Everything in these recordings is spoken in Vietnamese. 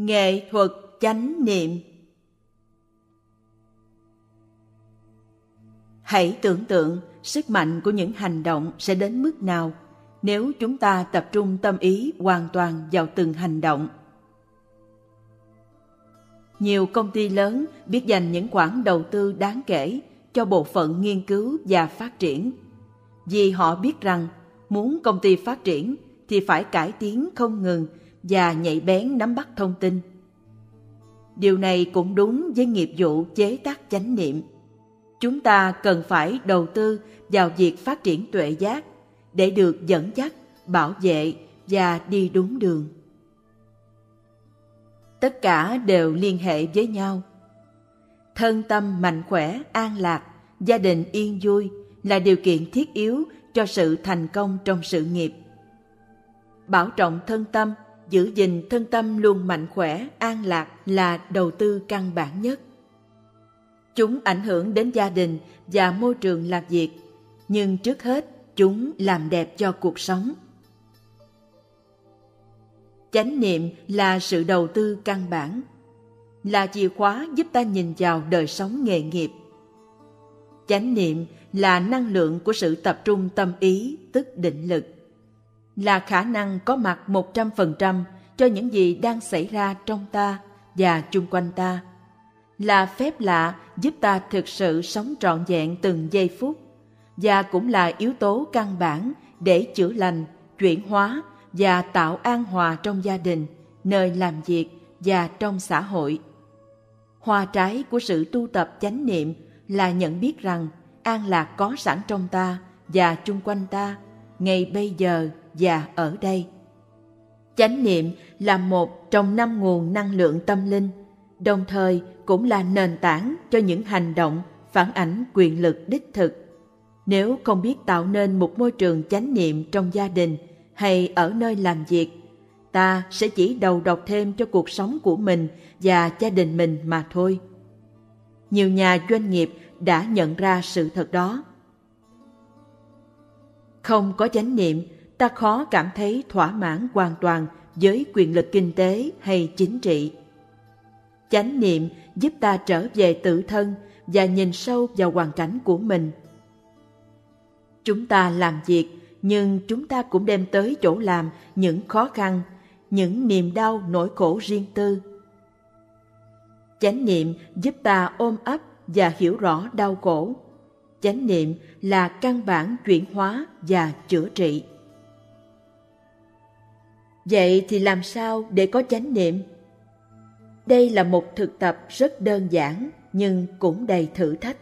Nghệ thuật chánh niệm Hãy tưởng tượng sức mạnh của những hành động sẽ đến mức nào nếu chúng ta tập trung tâm ý hoàn toàn vào từng hành động. Nhiều công ty lớn biết dành những khoản đầu tư đáng kể cho bộ phận nghiên cứu và phát triển. Vì họ biết rằng muốn công ty phát triển thì phải cải tiến không ngừng và nhạy bén nắm bắt thông tin. Điều này cũng đúng với nghiệp vụ chế tác chánh niệm. Chúng ta cần phải đầu tư vào việc phát triển tuệ giác để được dẫn dắt, bảo vệ và đi đúng đường. Tất cả đều liên hệ với nhau. Thân tâm mạnh khỏe, an lạc, gia đình yên vui là điều kiện thiết yếu cho sự thành công trong sự nghiệp. Bảo trọng thân tâm, giữ gìn thân tâm luôn mạnh khỏe, an lạc là đầu tư căn bản nhất. Chúng ảnh hưởng đến gia đình và môi trường làm việc, nhưng trước hết chúng làm đẹp cho cuộc sống. Chánh niệm là sự đầu tư căn bản, là chìa khóa giúp ta nhìn vào đời sống nghề nghiệp. Chánh niệm là năng lượng của sự tập trung tâm ý, tức định lực. Là khả năng có mặt một trăm phần trăm cho những gì đang xảy ra trong ta và chung quanh ta. Là phép lạ giúp ta thực sự sống trọn vẹn từng giây phút và cũng là yếu tố căn bản để chữa lành, chuyển hóa và tạo an hòa trong gia đình, nơi làm việc và trong xã hội. Hoa trái của sự tu tập chánh niệm là nhận biết rằng an lạc có sẵn trong ta và chung quanh ta, ngay bây giờ và ở đây. Chánh niệm là một trong năm nguồn năng lượng tâm linh, đồng thời cũng là nền tảng cho những hành động phản ảnh quyền lực đích thực. Nếu không biết tạo nên một môi trường chánh niệm trong gia đình hay ở nơi làm việc, ta sẽ chỉ đầu độc thêm cho cuộc sống của mình và gia đình mình mà thôi. Nhiều nhà doanh nghiệp đã nhận ra sự thật đó. Không có chánh niệm, ta khó cảm thấy thỏa mãn hoàn toàn với quyền lực kinh tế hay chính trị. Chánh niệm giúp ta trở về tự thân và nhìn sâu vào hoàn cảnh của mình. Chúng ta làm việc, nhưng chúng ta cũng đem tới chỗ làm những khó khăn, những niềm đau nỗi khổ riêng tư. Chánh niệm giúp ta ôm ấp và hiểu rõ đau khổ. Chánh niệm là căn bản chuyển hóa và chữa trị. Vậy thì làm sao để có chánh niệm? Đây là một thực tập rất đơn giản nhưng cũng đầy thử thách.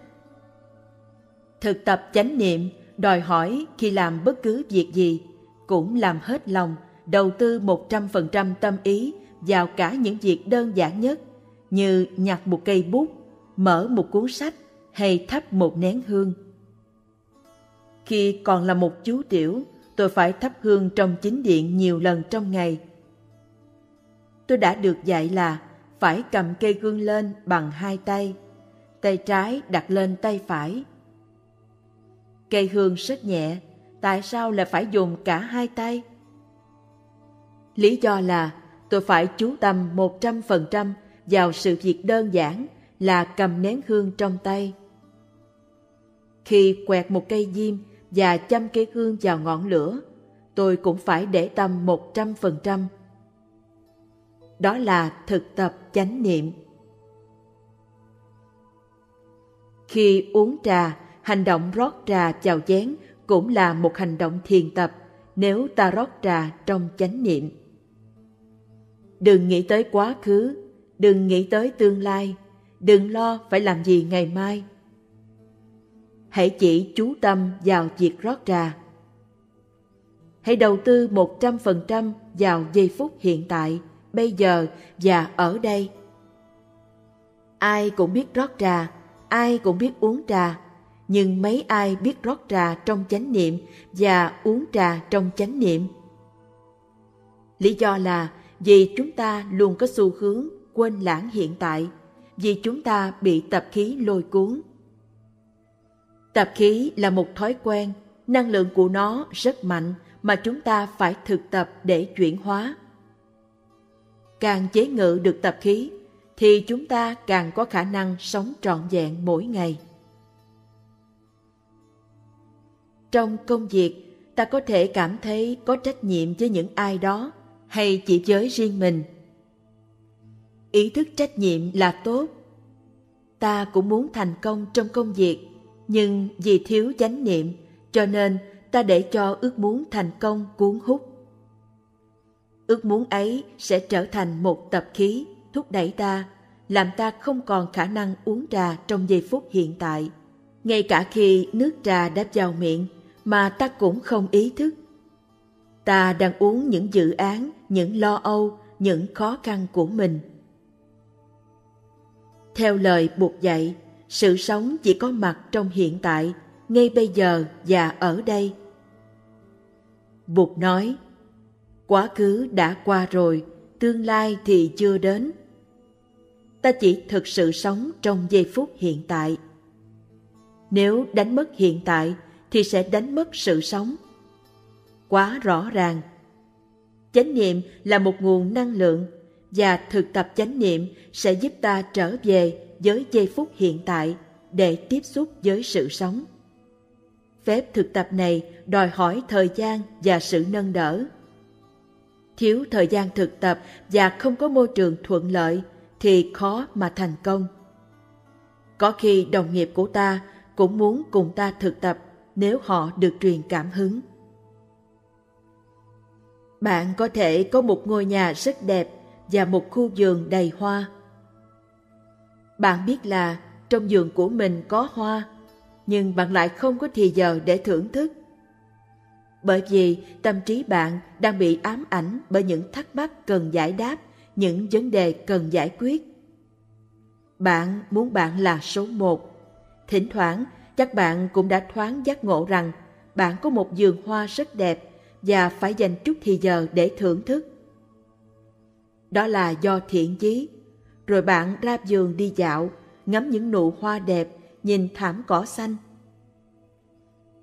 Thực tập chánh niệm đòi hỏi khi làm bất cứ việc gì cũng làm hết lòng, đầu tư một trăm phần trăm tâm ý vào cả những việc đơn giản nhất như nhặt một cây bút, mở một cuốn sách hay thắp một nén hương. Khi còn là một chú tiểu, tôi phải thắp hương trong chính điện nhiều lần trong ngày. Tôi đã được dạy là phải cầm cây hương lên bằng hai tay, tay trái đặt lên tay phải. Cây hương rất nhẹ, tại sao lại phải dùng cả hai tay? Lý do là tôi phải chú tâm một trăm phần trăm vào sự việc đơn giản là cầm nén hương trong tay. Khi quẹt một cây diêm và châm cây hương vào ngọn lửa, tôi cũng phải để tâm một trăm phần trăm. Đó là thực tập chánh niệm. Khi uống trà, hành động rót trà vào chén cũng là một hành động thiền tập nếu ta rót trà trong chánh niệm. Đừng nghĩ tới quá khứ, đừng nghĩ tới tương lai, đừng lo phải làm gì ngày mai. Hãy chỉ chú tâm vào việc rót trà. Hãy đầu tư một trăm phần trăm vào giây phút hiện tại, bây giờ và ở đây. Ai cũng biết rót trà, ai cũng biết uống trà, nhưng mấy ai biết rót trà trong chánh niệm và uống trà trong chánh niệm? Lý do là vì chúng ta luôn có xu hướng quên lãng hiện tại, vì chúng ta bị tập khí lôi cuốn. Tập khí là một thói quen, năng lượng của nó rất mạnh mà chúng ta phải thực tập để chuyển hóa. càng chế ngự được tập khí thì chúng ta càng có khả năng sống trọn vẹn mỗi ngày. Trong công việc ta có thể cảm thấy có trách nhiệm với những ai đó hay chỉ với riêng mình. Ý thức trách nhiệm là tốt. Ta cũng muốn thành công trong công việc nhưng vì thiếu chánh niệm, cho nên ta để cho ước muốn thành công cuốn hút. Ước muốn ấy sẽ trở thành một tập khí, thúc đẩy ta, làm ta không còn khả năng uống trà trong giây phút hiện tại. Ngay cả khi nước trà đã vào miệng, mà ta cũng không ý thức. Ta đang uống những dự án, những lo âu, những khó khăn của mình. Theo lời buộc dạy sự sống chỉ có mặt trong hiện tại, ngay bây giờ và ở đây. Bụt nói, quá khứ đã qua rồi, tương lai thì chưa đến. Ta chỉ thực sự sống trong giây phút hiện tại. Nếu đánh mất hiện tại thì sẽ đánh mất sự sống. Quá rõ ràng. Chánh niệm là một nguồn năng lượng và thực tập chánh niệm sẽ giúp ta trở về với giây phút hiện tại để tiếp xúc với sự sống. Phép thực tập này đòi hỏi thời gian và sự nâng đỡ. Thiếu thời gian thực tập và không có môi trường thuận lợi thì khó mà thành công. Có khi đồng nghiệp của ta cũng muốn cùng ta thực tập nếu họ được truyền cảm hứng. Bạn có thể có một ngôi nhà rất đẹp và một khu vườn đầy hoa bạn biết là trong vườn của mình có hoa, nhưng bạn lại không có thì giờ để thưởng thức. Bởi vì tâm trí bạn đang bị ám ảnh bởi những thắc mắc cần giải đáp, những vấn đề cần giải quyết. Bạn muốn bạn là số một. Thỉnh thoảng, chắc bạn cũng đã thoáng giác ngộ rằng bạn có một vườn hoa rất đẹp và phải dành chút thì giờ để thưởng thức. Đó là do thiện chí rồi bạn ra giường đi dạo ngắm những nụ hoa đẹp nhìn thảm cỏ xanh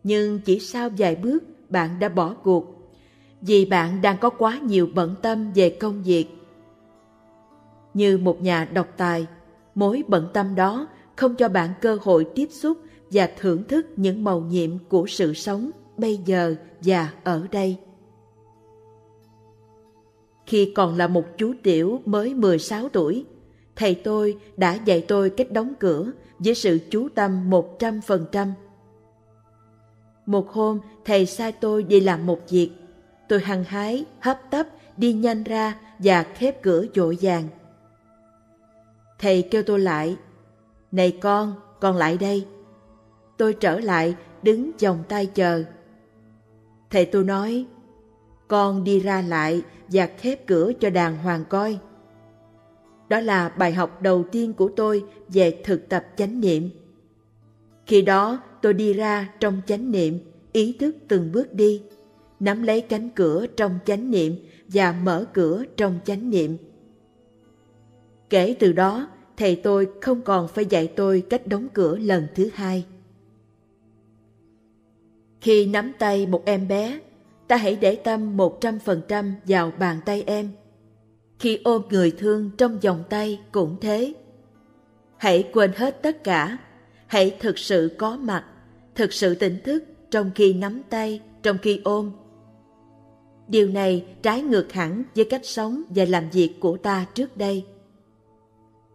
nhưng chỉ sau vài bước bạn đã bỏ cuộc vì bạn đang có quá nhiều bận tâm về công việc như một nhà độc tài mối bận tâm đó không cho bạn cơ hội tiếp xúc và thưởng thức những màu nhiệm của sự sống bây giờ và ở đây. Khi còn là một chú tiểu mới 16 tuổi, thầy tôi đã dạy tôi cách đóng cửa với sự chú tâm 100%. Một hôm, thầy sai tôi đi làm một việc. Tôi hăng hái, hấp tấp, đi nhanh ra và khép cửa dội vàng. Thầy kêu tôi lại, Này con, con lại đây. Tôi trở lại, đứng vòng tay chờ. Thầy tôi nói, con đi ra lại và khép cửa cho đàng hoàng coi. Đó là bài học đầu tiên của tôi về thực tập chánh niệm. Khi đó tôi đi ra trong chánh niệm, ý thức từng bước đi, nắm lấy cánh cửa trong chánh niệm và mở cửa trong chánh niệm. Kể từ đó, thầy tôi không còn phải dạy tôi cách đóng cửa lần thứ hai. Khi nắm tay một em bé, ta hãy để tâm một trăm phần trăm vào bàn tay em. Khi ôm người thương trong vòng tay cũng thế. Hãy quên hết tất cả, hãy thực sự có mặt, thực sự tỉnh thức trong khi nắm tay, trong khi ôm. Điều này trái ngược hẳn với cách sống và làm việc của ta trước đây.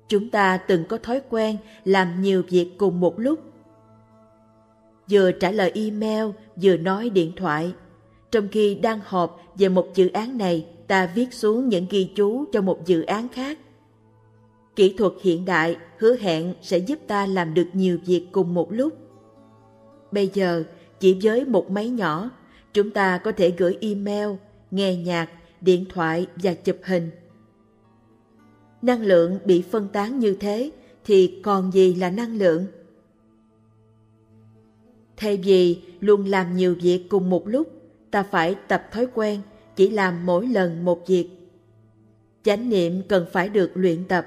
Chúng ta từng có thói quen làm nhiều việc cùng một lúc vừa trả lời email vừa nói điện thoại. Trong khi đang họp về một dự án này, ta viết xuống những ghi chú cho một dự án khác. Kỹ thuật hiện đại hứa hẹn sẽ giúp ta làm được nhiều việc cùng một lúc. Bây giờ, chỉ với một máy nhỏ, chúng ta có thể gửi email, nghe nhạc, điện thoại và chụp hình. Năng lượng bị phân tán như thế thì còn gì là năng lượng? Thay vì luôn làm nhiều việc cùng một lúc, ta phải tập thói quen chỉ làm mỗi lần một việc. Chánh niệm cần phải được luyện tập.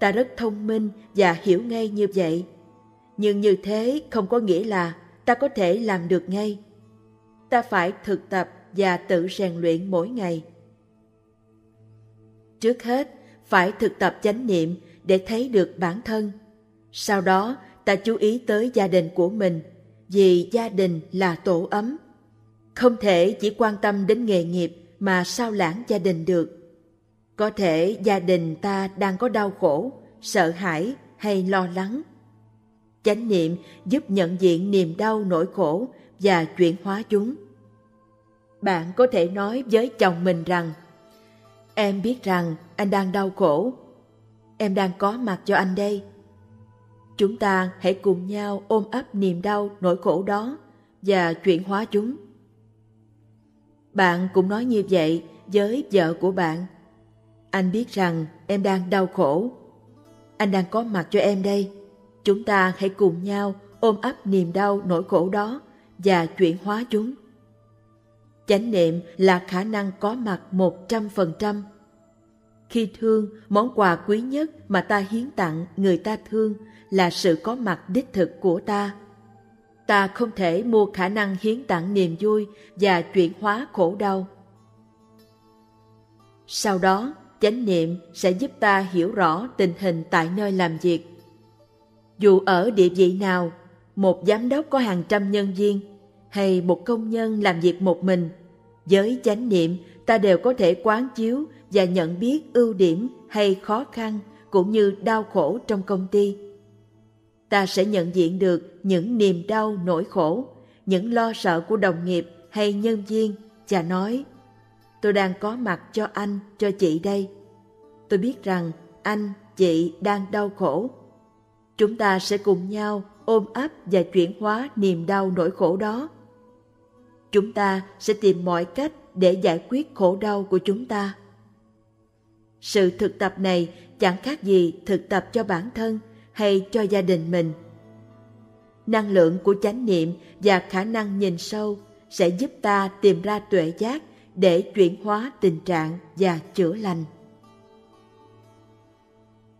Ta rất thông minh và hiểu ngay như vậy. Nhưng như thế không có nghĩa là ta có thể làm được ngay. Ta phải thực tập và tự rèn luyện mỗi ngày. Trước hết, phải thực tập chánh niệm để thấy được bản thân. Sau đó, ta chú ý tới gia đình của mình, vì gia đình là tổ ấm. Không thể chỉ quan tâm đến nghề nghiệp mà sao lãng gia đình được. Có thể gia đình ta đang có đau khổ, sợ hãi hay lo lắng. Chánh niệm giúp nhận diện niềm đau nỗi khổ và chuyển hóa chúng. Bạn có thể nói với chồng mình rằng Em biết rằng anh đang đau khổ. Em đang có mặt cho anh đây. Chúng ta hãy cùng nhau ôm ấp niềm đau nỗi khổ đó và chuyển hóa chúng. Bạn cũng nói như vậy với vợ của bạn. Anh biết rằng em đang đau khổ. Anh đang có mặt cho em đây. Chúng ta hãy cùng nhau ôm ấp niềm đau nỗi khổ đó và chuyển hóa chúng. Chánh niệm là khả năng có mặt một trăm phần trăm. Khi thương, món quà quý nhất mà ta hiến tặng người ta thương là sự có mặt đích thực của ta. Ta không thể mua khả năng hiến tặng niềm vui và chuyển hóa khổ đau. Sau đó, chánh niệm sẽ giúp ta hiểu rõ tình hình tại nơi làm việc. Dù ở địa vị nào, một giám đốc có hàng trăm nhân viên hay một công nhân làm việc một mình, với chánh niệm ta đều có thể quán chiếu và nhận biết ưu điểm hay khó khăn cũng như đau khổ trong công ty. Ta sẽ nhận diện được những niềm đau nỗi khổ, những lo sợ của đồng nghiệp hay nhân viên Cha nói Tôi đang có mặt cho anh, cho chị đây. Tôi biết rằng anh, chị đang đau khổ. Chúng ta sẽ cùng nhau ôm ấp và chuyển hóa niềm đau nỗi khổ đó. Chúng ta sẽ tìm mọi cách để giải quyết khổ đau của chúng ta. Sự thực tập này chẳng khác gì thực tập cho bản thân hay cho gia đình mình. Năng lượng của chánh niệm và khả năng nhìn sâu sẽ giúp ta tìm ra tuệ giác để chuyển hóa tình trạng và chữa lành.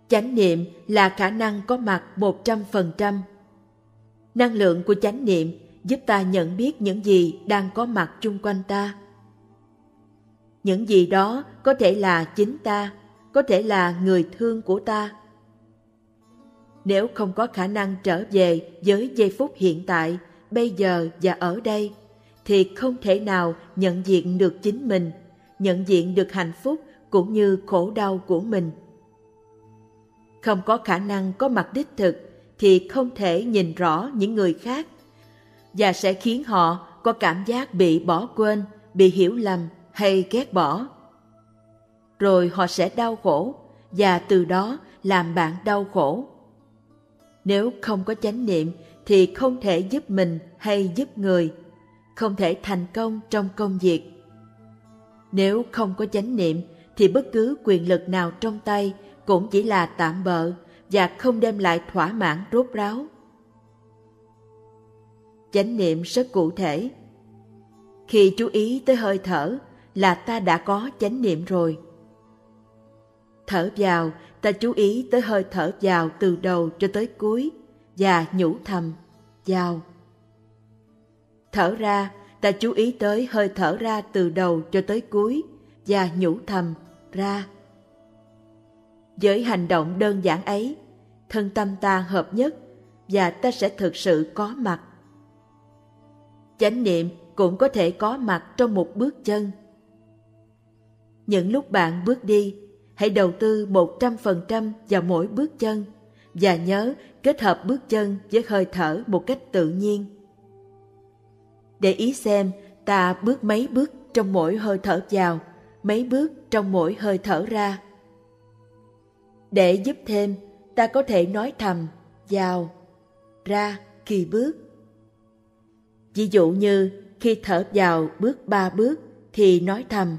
Chánh niệm là khả năng có mặt 100%. Năng lượng của chánh niệm giúp ta nhận biết những gì đang có mặt chung quanh ta. Những gì đó có thể là chính ta, có thể là người thương của ta. Nếu không có khả năng trở về với giây phút hiện tại, bây giờ và ở đây, thì không thể nào nhận diện được chính mình, nhận diện được hạnh phúc cũng như khổ đau của mình. Không có khả năng có mặt đích thực thì không thể nhìn rõ những người khác và sẽ khiến họ có cảm giác bị bỏ quên, bị hiểu lầm hay ghét bỏ. Rồi họ sẽ đau khổ và từ đó làm bạn đau khổ. Nếu không có chánh niệm thì không thể giúp mình hay giúp người, không thể thành công trong công việc. Nếu không có chánh niệm thì bất cứ quyền lực nào trong tay cũng chỉ là tạm bợ và không đem lại thỏa mãn rốt ráo. Chánh niệm rất cụ thể. Khi chú ý tới hơi thở là ta đã có chánh niệm rồi. Thở vào, ta chú ý tới hơi thở vào từ đầu cho tới cuối và nhủ thầm, vào. Thở ra, ta chú ý tới hơi thở ra từ đầu cho tới cuối và nhủ thầm, ra. Với hành động đơn giản ấy, thân tâm ta hợp nhất và ta sẽ thực sự có mặt. Chánh niệm cũng có thể có mặt trong một bước chân. Những lúc bạn bước đi, hãy đầu tư 100% vào mỗi bước chân và nhớ kết hợp bước chân với hơi thở một cách tự nhiên. Để ý xem ta bước mấy bước trong mỗi hơi thở vào, mấy bước trong mỗi hơi thở ra. Để giúp thêm, ta có thể nói thầm vào, ra khi bước. Ví dụ như khi thở vào bước ba bước thì nói thầm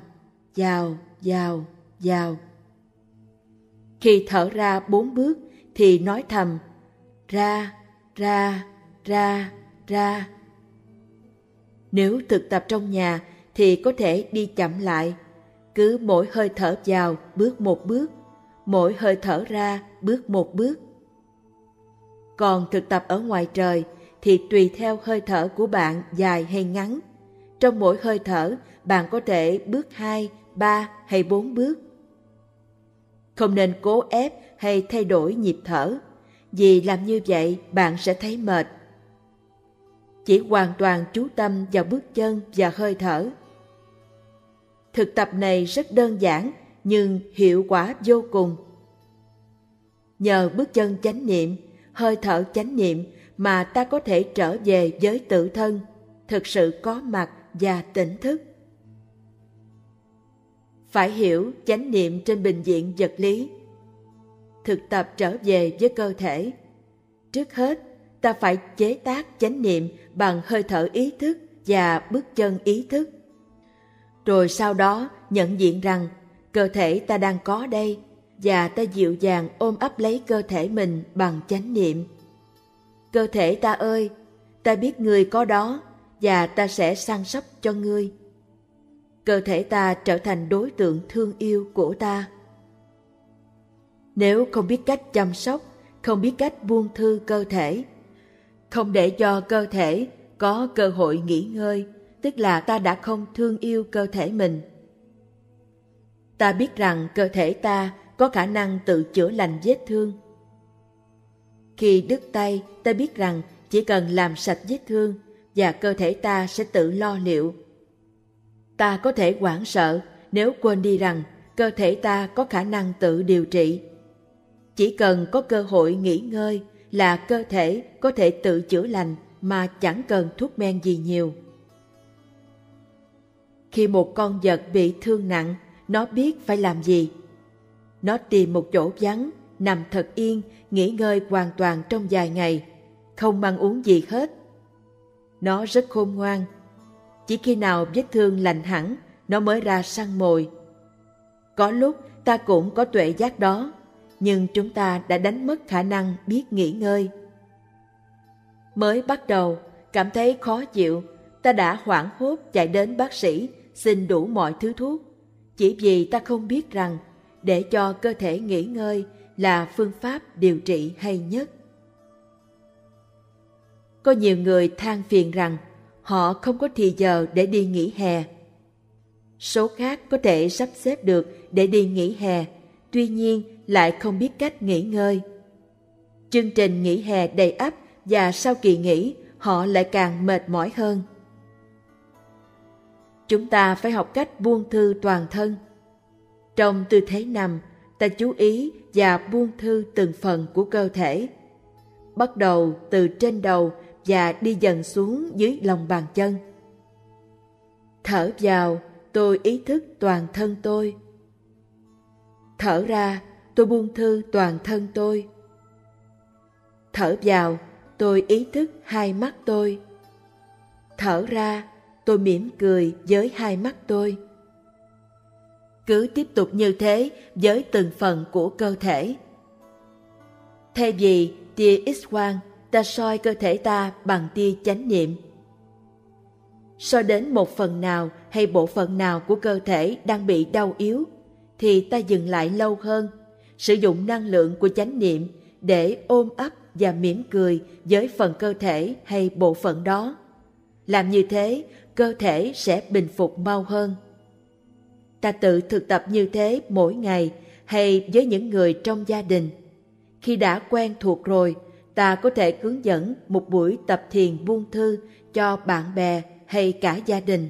vào, vào, vào. Khi thở ra bốn bước thì nói thầm ra, ra, ra, ra. Nếu thực tập trong nhà thì có thể đi chậm lại, cứ mỗi hơi thở vào bước một bước, mỗi hơi thở ra bước một bước. Còn thực tập ở ngoài trời thì tùy theo hơi thở của bạn dài hay ngắn. Trong mỗi hơi thở, bạn có thể bước hai, ba hay bốn bước. Không nên cố ép hay thay đổi nhịp thở, vì làm như vậy bạn sẽ thấy mệt. Chỉ hoàn toàn chú tâm vào bước chân và hơi thở. Thực tập này rất đơn giản nhưng hiệu quả vô cùng. Nhờ bước chân chánh niệm, hơi thở chánh niệm mà ta có thể trở về với tự thân, thực sự có mặt và tỉnh thức. Phải hiểu chánh niệm trên bình diện vật lý. Thực tập trở về với cơ thể. Trước hết, ta phải chế tác chánh niệm bằng hơi thở ý thức và bước chân ý thức. Rồi sau đó nhận diện rằng cơ thể ta đang có đây và ta dịu dàng ôm ấp lấy cơ thể mình bằng chánh niệm. Cơ thể ta ơi, ta biết người có đó và ta sẽ săn sóc cho ngươi. Cơ thể ta trở thành đối tượng thương yêu của ta. Nếu không biết cách chăm sóc, không biết cách buông thư cơ thể, không để cho cơ thể có cơ hội nghỉ ngơi, tức là ta đã không thương yêu cơ thể mình. Ta biết rằng cơ thể ta có khả năng tự chữa lành vết thương. Khi đứt tay, ta biết rằng chỉ cần làm sạch vết thương và cơ thể ta sẽ tự lo liệu. Ta có thể hoảng sợ nếu quên đi rằng cơ thể ta có khả năng tự điều trị. Chỉ cần có cơ hội nghỉ ngơi là cơ thể có thể tự chữa lành mà chẳng cần thuốc men gì nhiều. Khi một con vật bị thương nặng, nó biết phải làm gì. Nó tìm một chỗ vắng, nằm thật yên, nghỉ ngơi hoàn toàn trong vài ngày, không ăn uống gì hết. Nó rất khôn ngoan. Chỉ khi nào vết thương lành hẳn, nó mới ra săn mồi. Có lúc ta cũng có tuệ giác đó, nhưng chúng ta đã đánh mất khả năng biết nghỉ ngơi. Mới bắt đầu, cảm thấy khó chịu, ta đã hoảng hốt chạy đến bác sĩ xin đủ mọi thứ thuốc, chỉ vì ta không biết rằng để cho cơ thể nghỉ ngơi là phương pháp điều trị hay nhất. Có nhiều người than phiền rằng họ không có thì giờ để đi nghỉ hè. Số khác có thể sắp xếp được để đi nghỉ hè, tuy nhiên lại không biết cách nghỉ ngơi. Chương trình nghỉ hè đầy ắp và sau kỳ nghỉ họ lại càng mệt mỏi hơn. Chúng ta phải học cách buông thư toàn thân. Trong tư thế nằm, ta chú ý và buông thư từng phần của cơ thể. Bắt đầu từ trên đầu và đi dần xuống dưới lòng bàn chân. Thở vào, tôi ý thức toàn thân tôi. Thở ra, tôi buông thư toàn thân tôi. Thở vào, tôi ý thức hai mắt tôi. Thở ra, tôi mỉm cười với hai mắt tôi. Cứ tiếp tục như thế với từng phần của cơ thể. Thay vì tia X-quang, ta soi cơ thể ta bằng tia chánh niệm. Soi đến một phần nào hay bộ phận nào của cơ thể đang bị đau yếu, thì ta dừng lại lâu hơn, sử dụng năng lượng của chánh niệm để ôm ấp và mỉm cười với phần cơ thể hay bộ phận đó. Làm như thế, cơ thể sẽ bình phục mau hơn. Ta tự thực tập như thế mỗi ngày hay với những người trong gia đình. Khi đã quen thuộc rồi, ta có thể hướng dẫn một buổi tập thiền buông thư cho bạn bè hay cả gia đình.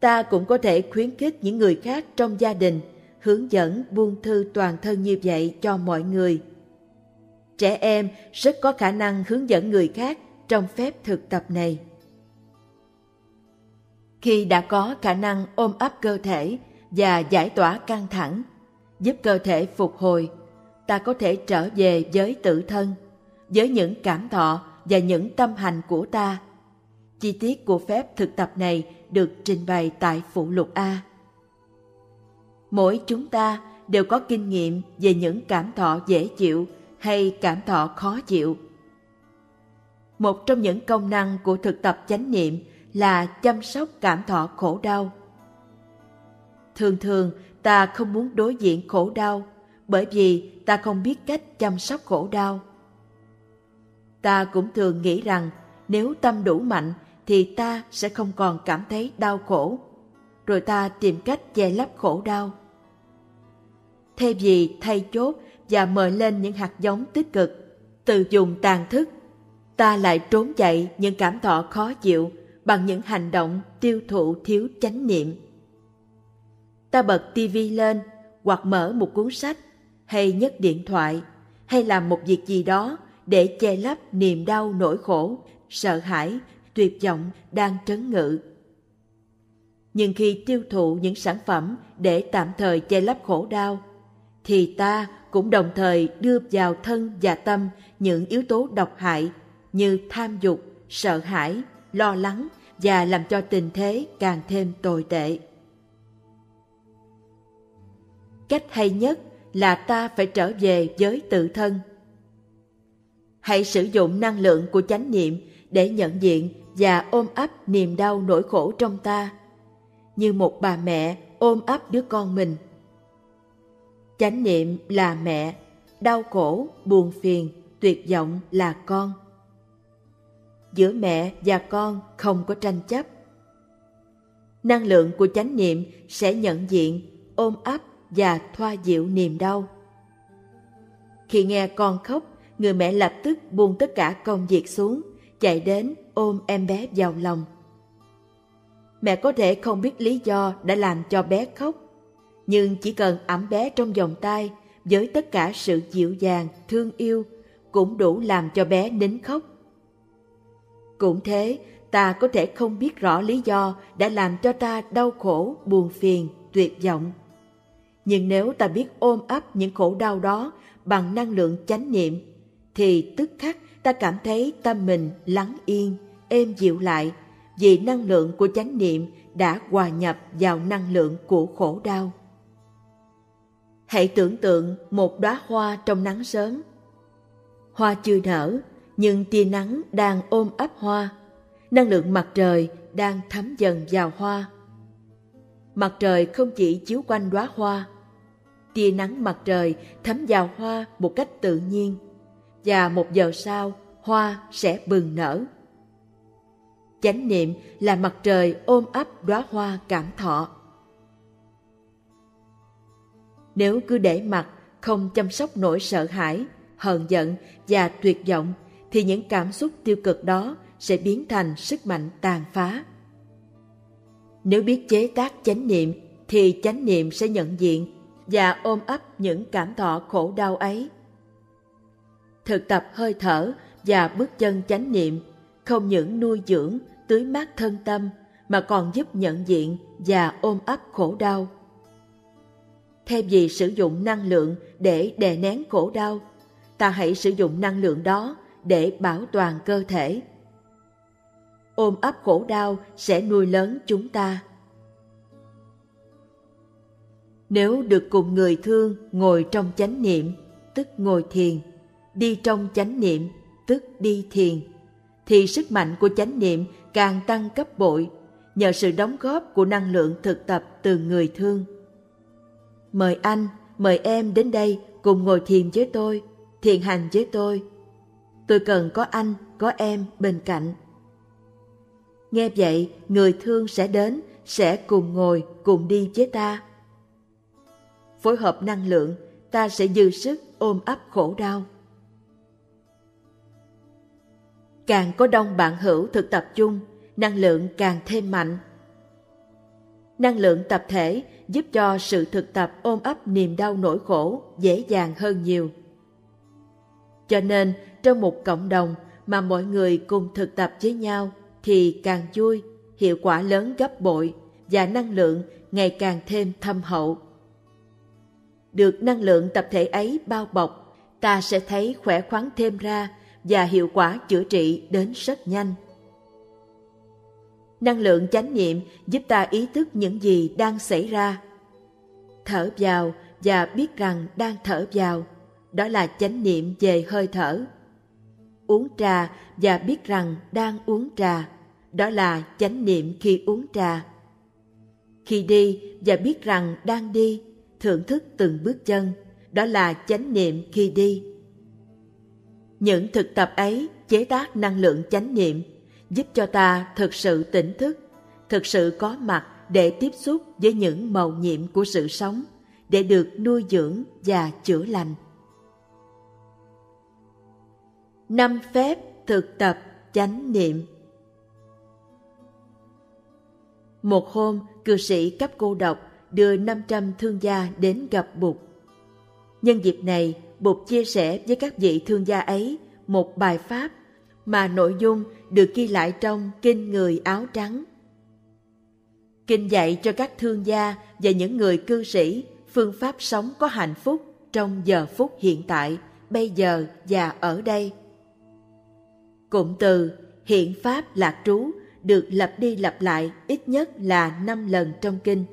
Ta cũng có thể khuyến khích những người khác trong gia đình hướng dẫn buông thư toàn thân như vậy cho mọi người. Trẻ em rất có khả năng hướng dẫn người khác trong phép thực tập này. Khi đã có khả năng ôm ấp cơ thể và giải tỏa căng thẳng, giúp cơ thể phục hồi, ta có thể trở về với tự thân, với những cảm thọ và những tâm hành của ta. Chi tiết của phép thực tập này được trình bày tại phụ lục A. Mỗi chúng ta đều có kinh nghiệm về những cảm thọ dễ chịu hay cảm thọ khó chịu. Một trong những công năng của thực tập chánh niệm là chăm sóc cảm thọ khổ đau. Thường thường, ta không muốn đối diện khổ đau bởi vì ta không biết cách chăm sóc khổ đau. Ta cũng thường nghĩ rằng nếu tâm đủ mạnh thì ta sẽ không còn cảm thấy đau khổ, rồi ta tìm cách che lấp khổ đau. thay vì thay chốt và mời lên những hạt giống tích cực, từ dùng tàn thức, ta lại trốn chạy những cảm thọ khó chịu bằng những hành động tiêu thụ thiếu chánh niệm. Ta bật tivi lên hoặc mở một cuốn sách hay nhấc điện thoại hay làm một việc gì đó để che lấp niềm đau nỗi khổ, sợ hãi, tuyệt vọng đang trấn ngự. Nhưng khi tiêu thụ những sản phẩm để tạm thời che lấp khổ đau, thì ta cũng đồng thời đưa vào thân và tâm những yếu tố độc hại như tham dục, sợ hãi, lo lắng và làm cho tình thế càng thêm tồi tệ. Cách hay nhất là ta phải trở về với tự thân. Hãy sử dụng năng lượng của chánh niệm để nhận diện và ôm ấp niềm đau nỗi khổ trong ta, như một bà mẹ ôm ấp đứa con mình. Chánh niệm là mẹ, đau khổ, buồn phiền, tuyệt vọng là con. Giữa mẹ và con không có tranh chấp. Năng lượng của chánh niệm sẽ nhận diện, ôm ấp và thoa dịu niềm đau. Khi nghe con khóc, người mẹ lập tức buông tất cả công việc xuống, chạy đến ôm em bé vào lòng. Mẹ có thể không biết lý do đã làm cho bé khóc, nhưng chỉ cần ẵm bé trong vòng tay với tất cả sự dịu dàng, thương yêu cũng đủ làm cho bé nín khóc. Cũng thế, ta có thể không biết rõ lý do đã làm cho ta đau khổ, buồn phiền, tuyệt vọng. Nhưng nếu ta biết ôm ấp những khổ đau đó bằng năng lượng chánh niệm, thì tức khắc ta cảm thấy tâm mình lắng yên, êm dịu lại, vì năng lượng của chánh niệm đã hòa nhập vào năng lượng của khổ đau. Hãy tưởng tượng một đóa hoa trong nắng sớm. Hoa chưa nở, nhưng tia nắng đang ôm ấp hoa. Năng lượng mặt trời đang thấm dần vào hoa. Mặt trời không chỉ chiếu quanh đóa hoa, tia nắng mặt trời thấm vào hoa một cách tự nhiên và một giờ sau hoa sẽ bừng nở. Chánh niệm là mặt trời ôm ấp đóa hoa cảm thọ. Nếu cứ để mặt không chăm sóc nỗi sợ hãi, hờn giận và tuyệt vọng thì những cảm xúc tiêu cực đó sẽ biến thành sức mạnh tàn phá. Nếu biết chế tác chánh niệm thì chánh niệm sẽ nhận diện và ôm ấp những cảm thọ khổ đau ấy. Thực tập hơi thở và bước chân chánh niệm không những nuôi dưỡng, tưới mát thân tâm mà còn giúp nhận diện và ôm ấp khổ đau. Thay vì sử dụng năng lượng để đè nén khổ đau, ta hãy sử dụng năng lượng đó để bảo toàn cơ thể. Ôm ấp khổ đau sẽ nuôi lớn chúng ta. Nếu được cùng người thương ngồi trong chánh niệm, tức ngồi thiền, đi trong chánh niệm, tức đi thiền, thì sức mạnh của chánh niệm càng tăng cấp bội nhờ sự đóng góp của năng lượng thực tập từ người thương. Mời anh, mời em đến đây cùng ngồi thiền với tôi, thiền hành với tôi. Tôi cần có anh, có em bên cạnh. Nghe vậy, người thương sẽ đến, sẽ cùng ngồi, cùng đi với ta phối hợp năng lượng, ta sẽ dư sức ôm ấp khổ đau. Càng có đông bạn hữu thực tập chung, năng lượng càng thêm mạnh. Năng lượng tập thể giúp cho sự thực tập ôm ấp niềm đau nỗi khổ dễ dàng hơn nhiều. Cho nên, trong một cộng đồng mà mọi người cùng thực tập với nhau thì càng vui, hiệu quả lớn gấp bội và năng lượng ngày càng thêm thâm hậu được năng lượng tập thể ấy bao bọc, ta sẽ thấy khỏe khoắn thêm ra và hiệu quả chữa trị đến rất nhanh. Năng lượng chánh niệm giúp ta ý thức những gì đang xảy ra. Thở vào và biết rằng đang thở vào, đó là chánh niệm về hơi thở. Uống trà và biết rằng đang uống trà, đó là chánh niệm khi uống trà. Khi đi và biết rằng đang đi, thưởng thức từng bước chân, đó là chánh niệm khi đi. Những thực tập ấy chế tác năng lượng chánh niệm, giúp cho ta thực sự tỉnh thức, thực sự có mặt để tiếp xúc với những màu nhiệm của sự sống, để được nuôi dưỡng và chữa lành. Năm phép thực tập chánh niệm Một hôm, cư sĩ cấp cô độc đưa 500 thương gia đến gặp Bụt. Nhân dịp này, Bụt chia sẻ với các vị thương gia ấy một bài pháp mà nội dung được ghi lại trong Kinh Người Áo Trắng. Kinh dạy cho các thương gia và những người cư sĩ phương pháp sống có hạnh phúc trong giờ phút hiện tại, bây giờ và ở đây. Cụm từ hiện pháp lạc trú được lặp đi lặp lại ít nhất là năm lần trong kinh.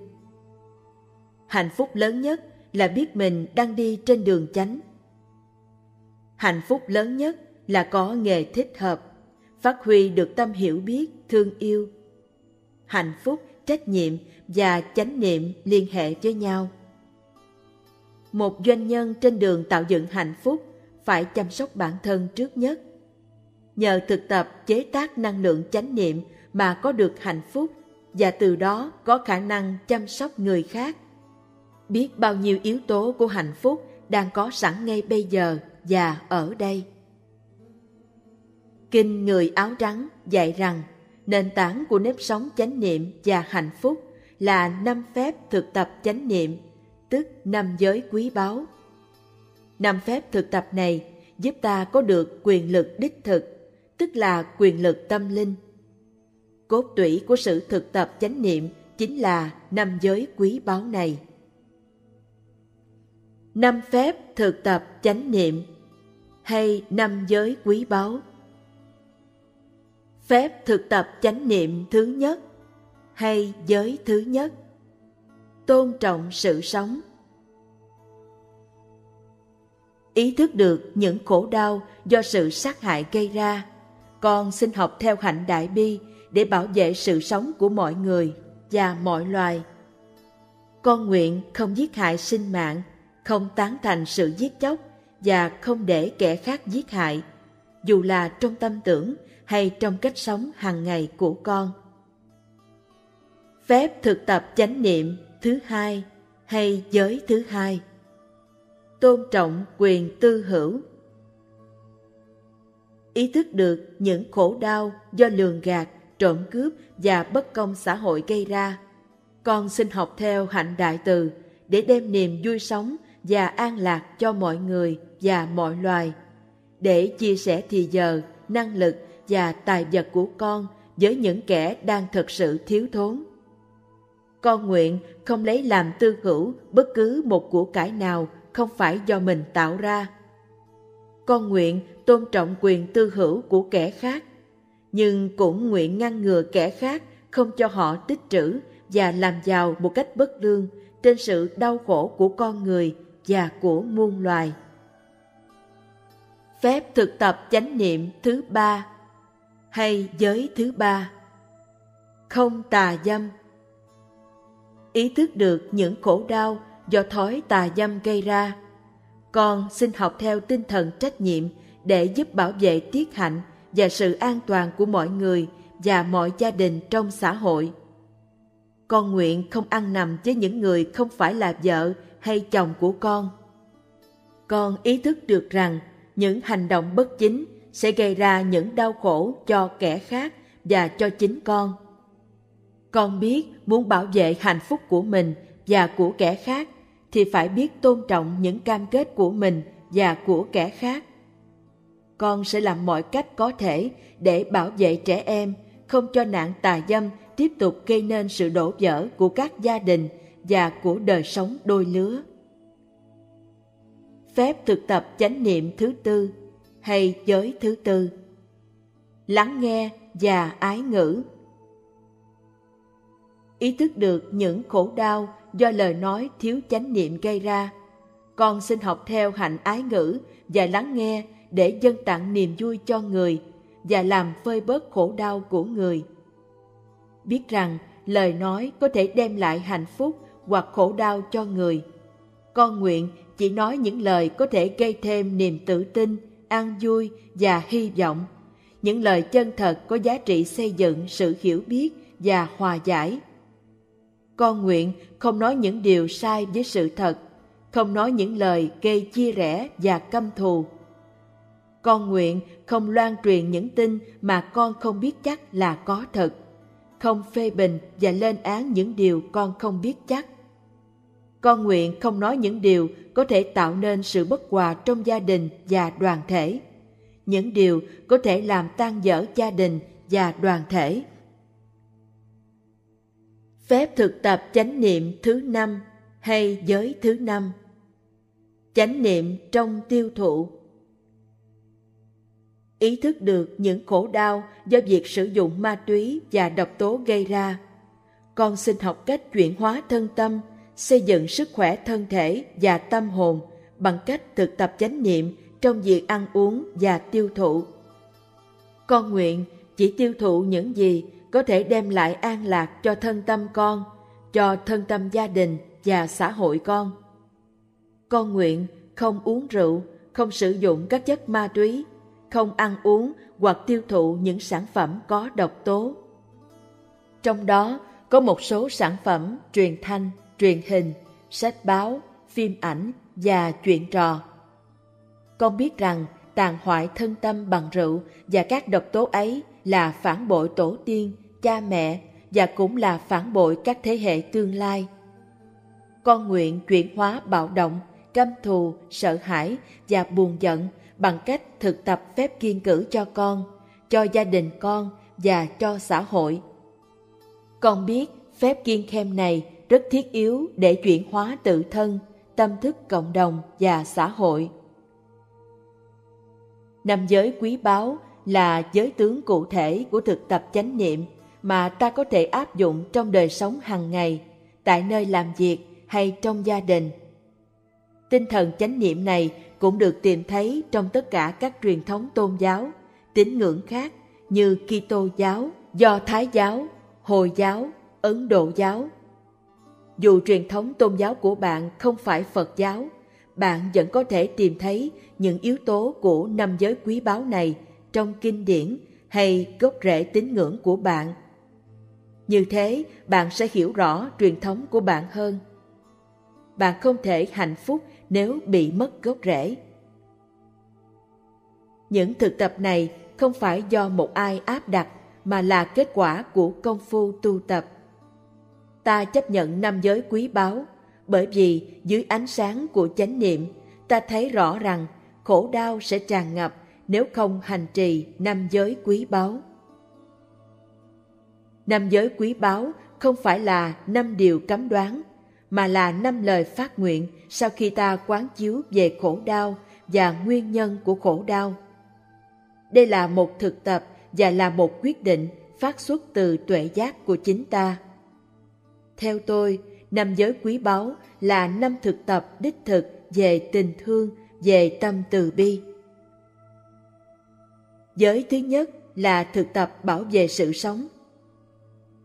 Hạnh phúc lớn nhất là biết mình đang đi trên đường chánh. Hạnh phúc lớn nhất là có nghề thích hợp, phát huy được tâm hiểu biết, thương yêu. Hạnh phúc, trách nhiệm và chánh niệm liên hệ với nhau. Một doanh nhân trên đường tạo dựng hạnh phúc phải chăm sóc bản thân trước nhất. Nhờ thực tập chế tác năng lượng chánh niệm mà có được hạnh phúc và từ đó có khả năng chăm sóc người khác. Biết bao nhiêu yếu tố của hạnh phúc đang có sẵn ngay bây giờ và ở đây. Kinh Người Áo Trắng dạy rằng nền tảng của nếp sống chánh niệm và hạnh phúc là năm phép thực tập chánh niệm, tức năm giới quý báu. Năm phép thực tập này giúp ta có được quyền lực đích thực, tức là quyền lực tâm linh. Cốt tủy của sự thực tập chánh niệm chính là năm giới quý báu này. Năm phép thực tập chánh niệm hay năm giới quý báu. Phép thực tập chánh niệm thứ nhất hay giới thứ nhất. Tôn trọng sự sống. Ý thức được những khổ đau do sự sát hại gây ra, con xin học theo hạnh đại bi để bảo vệ sự sống của mọi người và mọi loài. Con nguyện không giết hại sinh mạng, không tán thành sự giết chóc và không để kẻ khác giết hại dù là trong tâm tưởng hay trong cách sống hàng ngày của con. Phép thực tập chánh niệm thứ hai hay giới thứ hai. Tôn trọng quyền tư hữu. Ý thức được những khổ đau do lường gạt, trộm cướp và bất công xã hội gây ra. Con xin học theo hạnh đại từ để đem niềm vui sống và an lạc cho mọi người và mọi loài, để chia sẻ thì giờ, năng lực và tài vật của con với những kẻ đang thật sự thiếu thốn. Con nguyện không lấy làm tư hữu bất cứ một của cải nào không phải do mình tạo ra. Con nguyện tôn trọng quyền tư hữu của kẻ khác, nhưng cũng nguyện ngăn ngừa kẻ khác không cho họ tích trữ và làm giàu một cách bất lương trên sự đau khổ của con người và của muôn loài. Phép thực tập chánh niệm thứ ba hay giới thứ ba. Không tà dâm. Ý thức được những khổ đau do thói tà dâm gây ra, con xin học theo tinh thần trách nhiệm để giúp bảo vệ tiết hạnh và sự an toàn của mọi người và mọi gia đình trong xã hội. Con nguyện không ăn nằm với những người không phải là vợ hay chồng của con con ý thức được rằng những hành động bất chính sẽ gây ra những đau khổ cho kẻ khác và cho chính con. Con biết muốn bảo vệ hạnh phúc của mình và của kẻ khác thì phải biết tôn trọng những cam kết của mình và của kẻ khác. Con sẽ làm mọi cách có thể để bảo vệ trẻ em, không cho nạn tà dâm tiếp tục gây nên sự đổ vỡ của các gia đình và của đời sống đôi lứa. Phép thực tập chánh niệm thứ tư hay giới thứ tư. Lắng nghe và ái ngữ. Ý thức được những khổ đau do lời nói thiếu chánh niệm gây ra, con xin học theo hạnh ái ngữ và lắng nghe để dâng tặng niềm vui cho người và làm phơi bớt khổ đau của người. Biết rằng lời nói có thể đem lại hạnh phúc hoặc khổ đau cho người. Con nguyện chỉ nói những lời có thể gây thêm niềm tự tin an vui và hy vọng. Những lời chân thật có giá trị xây dựng sự hiểu biết và hòa giải. Con nguyện không nói những điều sai với sự thật, không nói những lời gây chia rẽ và căm thù. Con nguyện không loan truyền những tin mà con không biết chắc là có thật, không phê bình và lên án những điều con không biết chắc. Con nguyện không nói những điều có thể tạo nên sự bất hòa trong gia đình và đoàn thể, những điều có thể làm tan dở gia đình và đoàn thể. Phép thực tập chánh niệm thứ năm hay giới thứ năm Chánh niệm trong tiêu thụ Ý thức được những khổ đau do việc sử dụng ma túy và độc tố gây ra. Con xin học cách chuyển hóa thân tâm, xây dựng sức khỏe thân thể và tâm hồn bằng cách thực tập chánh niệm trong việc ăn uống và tiêu thụ. Con nguyện chỉ tiêu thụ những gì có thể đem lại an lạc cho thân tâm con, cho thân tâm gia đình và xã hội con. Con nguyện không uống rượu, không sử dụng các chất ma túy, không ăn uống hoặc tiêu thụ những sản phẩm có độc tố. Trong đó có một số sản phẩm truyền thanh, truyền hình, sách báo, phim ảnh và chuyện trò. Con biết rằng tàn hoại thân tâm bằng rượu và các độc tố ấy là phản bội tổ tiên, cha mẹ và cũng là phản bội các thế hệ tương lai. Con nguyện chuyển hóa bạo động, căm thù, sợ hãi và buồn giận bằng cách thực tập phép kiên cử cho con, cho gia đình con và cho xã hội. Con biết phép kiên khem này rất thiết yếu để chuyển hóa tự thân, tâm thức cộng đồng và xã hội. Năm giới quý báu là giới tướng cụ thể của thực tập chánh niệm mà ta có thể áp dụng trong đời sống hàng ngày, tại nơi làm việc hay trong gia đình. Tinh thần chánh niệm này cũng được tìm thấy trong tất cả các truyền thống tôn giáo, tín ngưỡng khác như Kitô giáo, Do Thái giáo, Hồi giáo, Ấn Độ giáo. Dù truyền thống tôn giáo của bạn không phải Phật giáo, bạn vẫn có thể tìm thấy những yếu tố của năm giới quý báu này trong kinh điển hay gốc rễ tín ngưỡng của bạn. Như thế, bạn sẽ hiểu rõ truyền thống của bạn hơn. Bạn không thể hạnh phúc nếu bị mất gốc rễ. Những thực tập này không phải do một ai áp đặt mà là kết quả của công phu tu tập. Ta chấp nhận năm giới quý báu bởi vì dưới ánh sáng của chánh niệm ta thấy rõ rằng khổ đau sẽ tràn ngập nếu không hành trì năm giới quý báu. Năm giới quý báu không phải là năm điều cấm đoán, mà là năm lời phát nguyện sau khi ta quán chiếu về khổ đau và nguyên nhân của khổ đau. Đây là một thực tập và là một quyết định phát xuất từ tuệ giác của chính ta. Theo tôi, năm giới quý báu là năm thực tập đích thực về tình thương, về tâm từ bi. Giới thứ nhất là thực tập bảo vệ sự sống.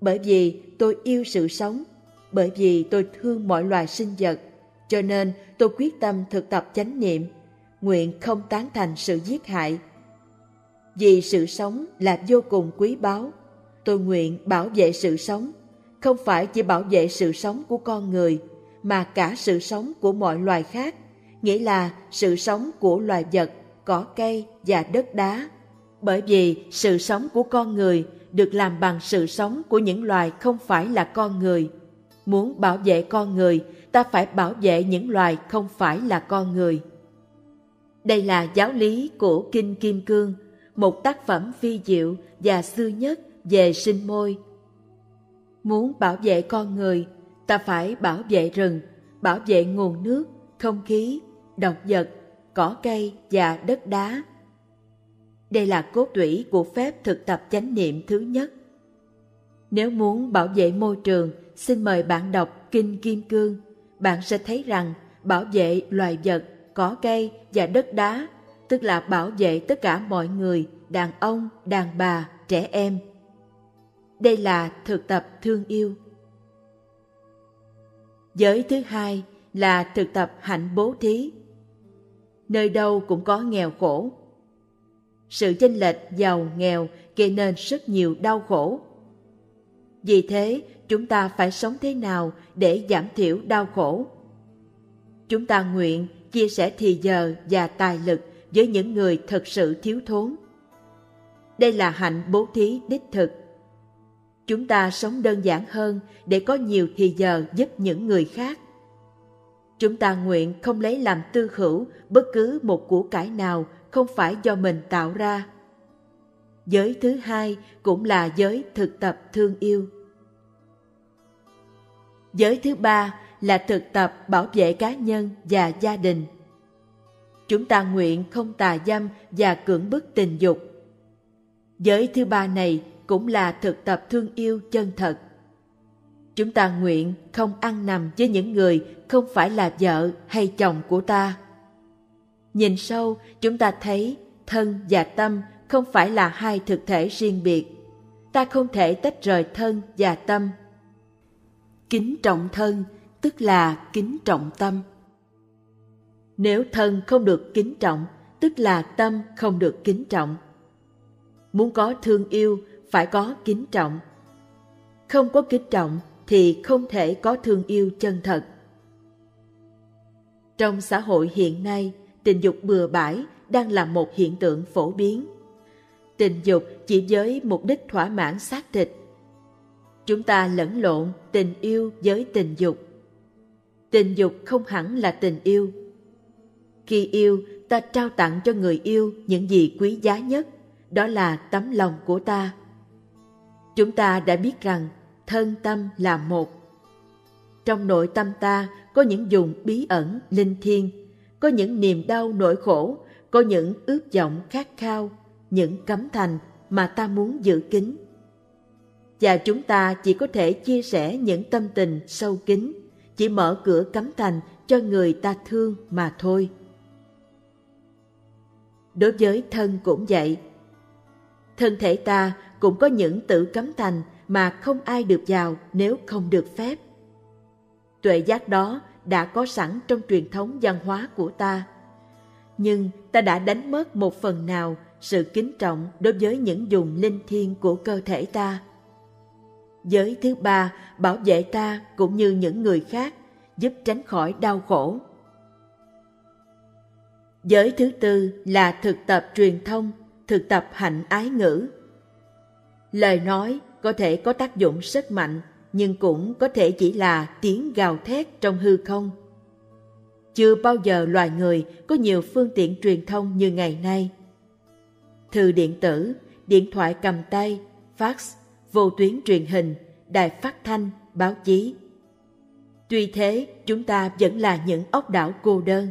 Bởi vì tôi yêu sự sống, bởi vì tôi thương mọi loài sinh vật, cho nên tôi quyết tâm thực tập chánh niệm, nguyện không tán thành sự giết hại. Vì sự sống là vô cùng quý báu, tôi nguyện bảo vệ sự sống, không phải chỉ bảo vệ sự sống của con người, mà cả sự sống của mọi loài khác, nghĩa là sự sống của loài vật, cỏ cây và đất đá bởi vì sự sống của con người được làm bằng sự sống của những loài không phải là con người. Muốn bảo vệ con người, ta phải bảo vệ những loài không phải là con người. Đây là giáo lý của Kinh Kim Cương, một tác phẩm phi diệu và xưa nhất về sinh môi. Muốn bảo vệ con người, ta phải bảo vệ rừng, bảo vệ nguồn nước, không khí, động vật, cỏ cây và đất đá đây là cốt tủy của phép thực tập chánh niệm thứ nhất. Nếu muốn bảo vệ môi trường, xin mời bạn đọc Kinh Kim Cương. Bạn sẽ thấy rằng bảo vệ loài vật, cỏ cây và đất đá, tức là bảo vệ tất cả mọi người, đàn ông, đàn bà, trẻ em. Đây là thực tập thương yêu. Giới thứ hai là thực tập hạnh bố thí. Nơi đâu cũng có nghèo khổ, sự chênh lệch giàu nghèo gây nên rất nhiều đau khổ. Vì thế, chúng ta phải sống thế nào để giảm thiểu đau khổ? Chúng ta nguyện chia sẻ thì giờ và tài lực với những người thật sự thiếu thốn. Đây là hạnh bố thí đích thực. Chúng ta sống đơn giản hơn để có nhiều thì giờ giúp những người khác. Chúng ta nguyện không lấy làm tư hữu bất cứ một của cải nào không phải do mình tạo ra. Giới thứ hai cũng là giới thực tập thương yêu. Giới thứ ba là thực tập bảo vệ cá nhân và gia đình. Chúng ta nguyện không tà dâm và cưỡng bức tình dục. Giới thứ ba này cũng là thực tập thương yêu chân thật. Chúng ta nguyện không ăn nằm với những người không phải là vợ hay chồng của ta. Nhìn sâu, chúng ta thấy thân và tâm không phải là hai thực thể riêng biệt. Ta không thể tách rời thân và tâm. Kính trọng thân tức là kính trọng tâm. Nếu thân không được kính trọng, tức là tâm không được kính trọng. Muốn có thương yêu, phải có kính trọng. Không có kính trọng thì không thể có thương yêu chân thật. Trong xã hội hiện nay, tình dục bừa bãi đang là một hiện tượng phổ biến. Tình dục chỉ với mục đích thỏa mãn xác thịt. Chúng ta lẫn lộn tình yêu với tình dục. Tình dục không hẳn là tình yêu. Khi yêu, ta trao tặng cho người yêu những gì quý giá nhất, đó là tấm lòng của ta. Chúng ta đã biết rằng thân tâm là một. Trong nội tâm ta có những dùng bí ẩn, linh thiêng, có những niềm đau nỗi khổ, có những ước vọng khát khao, những cấm thành mà ta muốn giữ kín. Và chúng ta chỉ có thể chia sẻ những tâm tình sâu kín, chỉ mở cửa cấm thành cho người ta thương mà thôi. Đối với thân cũng vậy. Thân thể ta cũng có những tự cấm thành mà không ai được vào nếu không được phép. Tuệ giác đó đã có sẵn trong truyền thống văn hóa của ta. Nhưng ta đã đánh mất một phần nào sự kính trọng đối với những dùng linh thiêng của cơ thể ta. Giới thứ ba bảo vệ ta cũng như những người khác, giúp tránh khỏi đau khổ. Giới thứ tư là thực tập truyền thông, thực tập hạnh ái ngữ. Lời nói có thể có tác dụng rất mạnh, nhưng cũng có thể chỉ là tiếng gào thét trong hư không. Chưa bao giờ loài người có nhiều phương tiện truyền thông như ngày nay. Thư điện tử, điện thoại cầm tay, fax, vô tuyến truyền hình, đài phát thanh, báo chí. Tuy thế, chúng ta vẫn là những ốc đảo cô đơn.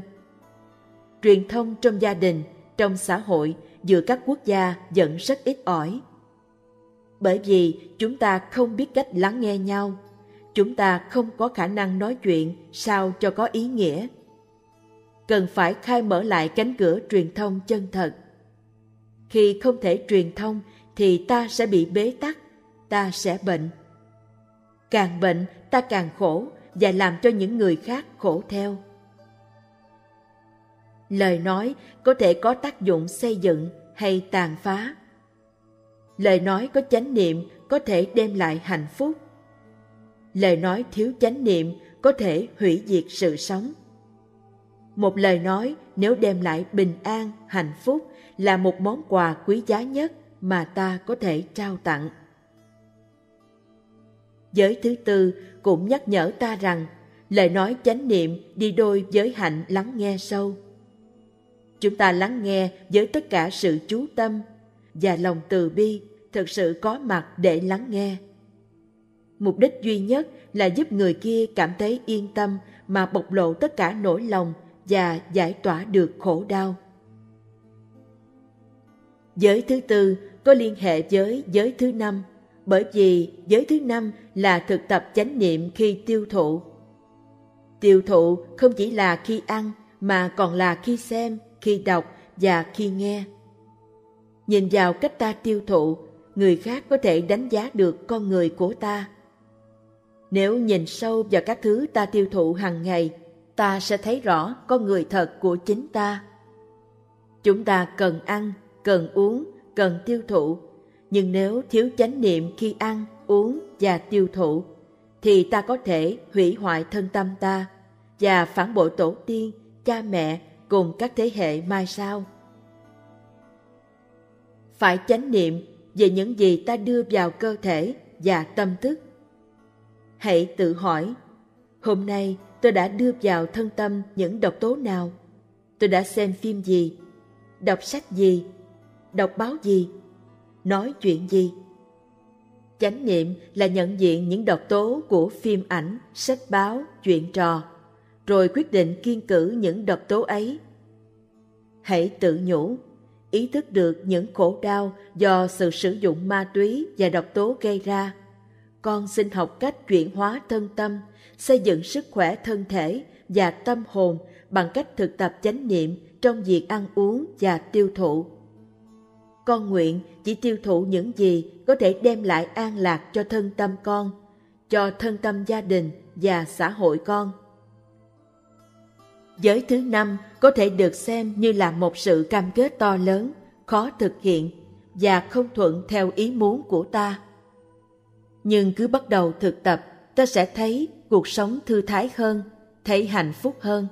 Truyền thông trong gia đình, trong xã hội, giữa các quốc gia vẫn rất ít ỏi bởi vì chúng ta không biết cách lắng nghe nhau chúng ta không có khả năng nói chuyện sao cho có ý nghĩa cần phải khai mở lại cánh cửa truyền thông chân thật khi không thể truyền thông, thì ta sẽ bị bế tắc, ta sẽ bệnh. Càng bệnh, ta càng khổ, và làm cho những người khác khổ theo. Lời nói có thể có tác dụng xây dựng hay tàn phá. Lời nói có chánh niệm có thể đem lại hạnh phúc. Lời nói thiếu chánh niệm có thể hủy diệt sự sống. Một lời nói nếu đem lại bình an, hạnh phúc là một món quà quý giá nhất mà ta có thể trao tặng giới thứ tư cũng nhắc nhở ta rằng, lời nói chánh niệm đi đôi với hạnh lắng nghe sâu chúng ta lắng nghe với tất cả sự chú tâm và lòng từ bi thực sự có mặt để lắng nghe. Mục đích duy nhất là giúp người kia cảm thấy yên tâm mà bộc lộ tất cả nỗi lòng và giải tỏa được khổ đau. Giới thứ tư có liên hệ với giới thứ năm bởi vì giới thứ năm là thực tập chánh niệm khi tiêu thụ. Tiêu thụ không chỉ là khi ăn mà còn là khi xem, khi đọc và khi nghe. Nhìn vào cách ta tiêu thụ, người khác có thể đánh giá được con người của ta. Nếu nhìn sâu vào các thứ ta tiêu thụ hàng ngày, ta sẽ thấy rõ con người thật của chính ta. Chúng ta cần ăn, cần uống, cần tiêu thụ, nhưng nếu thiếu chánh niệm khi ăn, uống và tiêu thụ, thì ta có thể hủy hoại thân tâm ta và phản bội tổ tiên, cha mẹ cùng các thế hệ mai sau. Phải chánh niệm về những gì ta đưa vào cơ thể và tâm thức. Hãy tự hỏi, hôm nay tôi đã đưa vào thân tâm những độc tố nào? Tôi đã xem phim gì? Đọc sách gì? Đọc báo gì? Nói chuyện gì? Chánh niệm là nhận diện những độc tố của phim ảnh, sách báo, chuyện trò, rồi quyết định kiên cử những độc tố ấy. Hãy tự nhủ, ý thức được những khổ đau do sự sử dụng ma túy và độc tố gây ra. Con xin học cách chuyển hóa thân tâm, xây dựng sức khỏe thân thể và tâm hồn bằng cách thực tập chánh niệm trong việc ăn uống và tiêu thụ. Con nguyện chỉ tiêu thụ những gì có thể đem lại an lạc cho thân tâm con, cho thân tâm gia đình và xã hội con. Giới thứ năm có thể được xem như là một sự cam kết to lớn, khó thực hiện và không thuận theo ý muốn của ta. Nhưng cứ bắt đầu thực tập, ta sẽ thấy cuộc sống thư thái hơn, thấy hạnh phúc hơn.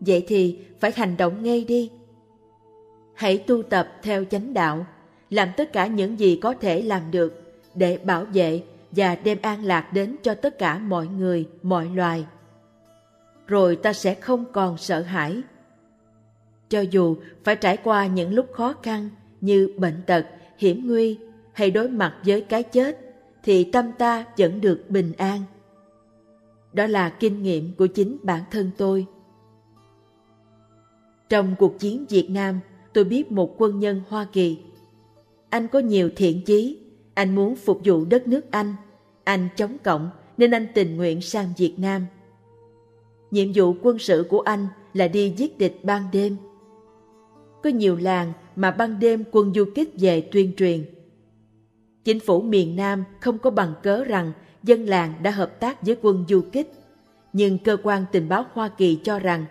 Vậy thì phải hành động ngay đi. Hãy tu tập theo chánh đạo, làm tất cả những gì có thể làm được để bảo vệ và đem an lạc đến cho tất cả mọi người, mọi loài. Rồi ta sẽ không còn sợ hãi. Cho dù phải trải qua những lúc khó khăn như bệnh tật, hiểm nguy hay đối mặt với cái chết, thì tâm ta vẫn được bình an. Đó là kinh nghiệm của chính bản thân tôi. Trong cuộc chiến Việt Nam, tôi biết một quân nhân Hoa Kỳ. Anh có nhiều thiện chí, anh muốn phục vụ đất nước Anh. Anh chống cộng nên anh tình nguyện sang Việt Nam. Nhiệm vụ quân sự của anh là đi giết địch ban đêm. Có nhiều làng mà ban đêm quân du kích về tuyên truyền. Chính phủ miền Nam không có bằng cớ rằng dân làng đã hợp tác với quân du kích, nhưng cơ quan tình báo Hoa Kỳ cho rằng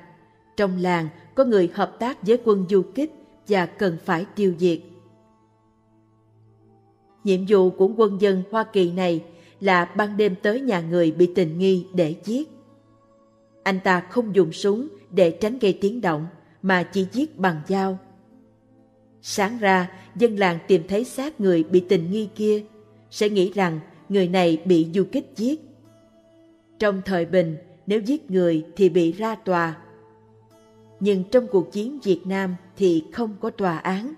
trong làng có người hợp tác với quân du kích và cần phải tiêu diệt. Nhiệm vụ của quân dân Hoa Kỳ này là ban đêm tới nhà người bị tình nghi để giết. Anh ta không dùng súng để tránh gây tiếng động mà chỉ giết bằng dao. Sáng ra, dân làng tìm thấy xác người bị tình nghi kia, sẽ nghĩ rằng người này bị du kích giết. Trong thời bình, nếu giết người thì bị ra tòa. Nhưng trong cuộc chiến Việt Nam thì không có tòa án.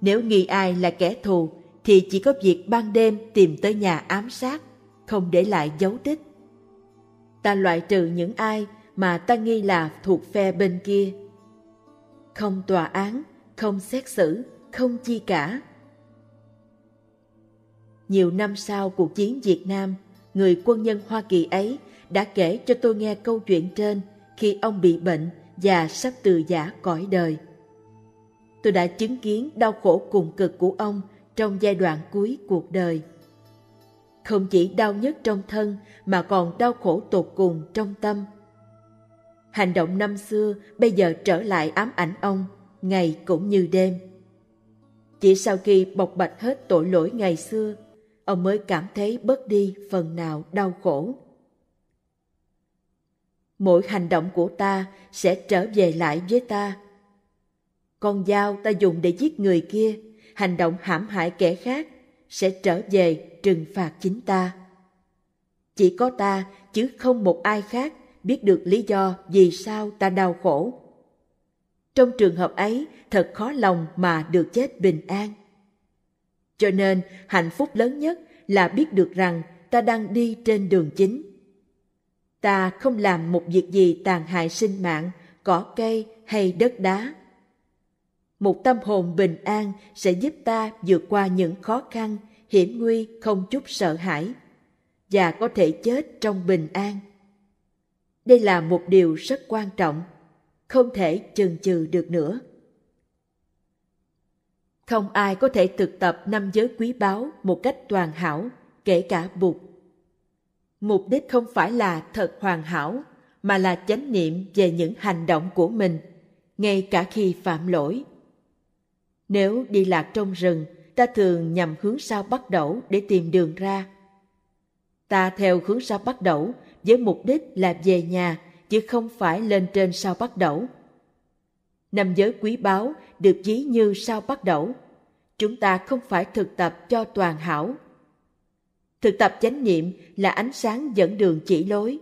Nếu nghi ai là kẻ thù thì chỉ có việc ban đêm tìm tới nhà ám sát, không để lại dấu tích. Ta loại trừ những ai mà ta nghi là thuộc phe bên kia. Không tòa án, không xét xử, không chi cả. Nhiều năm sau cuộc chiến Việt Nam, người quân nhân Hoa Kỳ ấy đã kể cho tôi nghe câu chuyện trên khi ông bị bệnh và sắp từ giả cõi đời. Tôi đã chứng kiến đau khổ cùng cực của ông trong giai đoạn cuối cuộc đời. Không chỉ đau nhất trong thân mà còn đau khổ tột cùng trong tâm. Hành động năm xưa bây giờ trở lại ám ảnh ông, ngày cũng như đêm. Chỉ sau khi bộc bạch hết tội lỗi ngày xưa, ông mới cảm thấy bớt đi phần nào đau khổ. Mỗi hành động của ta sẽ trở về lại với ta. Con dao ta dùng để giết người kia, hành động hãm hại kẻ khác sẽ trở về trừng phạt chính ta. Chỉ có ta chứ không một ai khác biết được lý do vì sao ta đau khổ. Trong trường hợp ấy, thật khó lòng mà được chết bình an. Cho nên, hạnh phúc lớn nhất là biết được rằng ta đang đi trên đường chính. Ta không làm một việc gì tàn hại sinh mạng, cỏ cây hay đất đá. Một tâm hồn bình an sẽ giúp ta vượt qua những khó khăn, hiểm nguy không chút sợ hãi và có thể chết trong bình an. Đây là một điều rất quan trọng, không thể chần chừ được nữa. Không ai có thể thực tập năm giới quý báu một cách toàn hảo, kể cả Bụt. Mục đích không phải là thật hoàn hảo, mà là chánh niệm về những hành động của mình, ngay cả khi phạm lỗi. Nếu đi lạc trong rừng, ta thường nhằm hướng sao bắt đầu để tìm đường ra. Ta theo hướng sao bắt đầu với mục đích là về nhà chứ không phải lên trên sao bắt đầu. Năm giới quý báu được ví như sao bắt đầu. Chúng ta không phải thực tập cho toàn hảo. Thực tập chánh niệm là ánh sáng dẫn đường chỉ lối.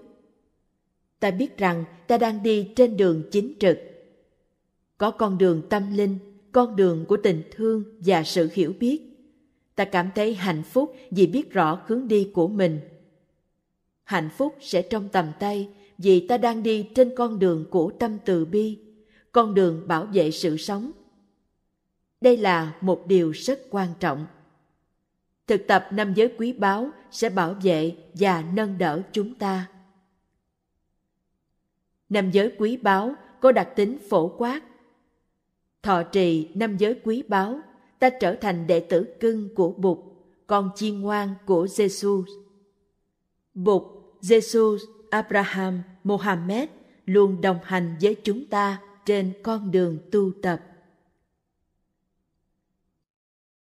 Ta biết rằng ta đang đi trên đường chính trực. Có con đường tâm linh, con đường của tình thương và sự hiểu biết. Ta cảm thấy hạnh phúc vì biết rõ hướng đi của mình. Hạnh phúc sẽ trong tầm tay vì ta đang đi trên con đường của tâm từ bi, con đường bảo vệ sự sống. Đây là một điều rất quan trọng. Thực tập năm giới quý báu sẽ bảo vệ và nâng đỡ chúng ta. Năm giới quý báu có đặc tính phổ quát. Thọ trì năm giới quý báu, ta trở thành đệ tử cưng của Bụt, con chiên ngoan của Jesus. Bụt, Jesus, Abraham, Mohammed luôn đồng hành với chúng ta trên con đường tu tập.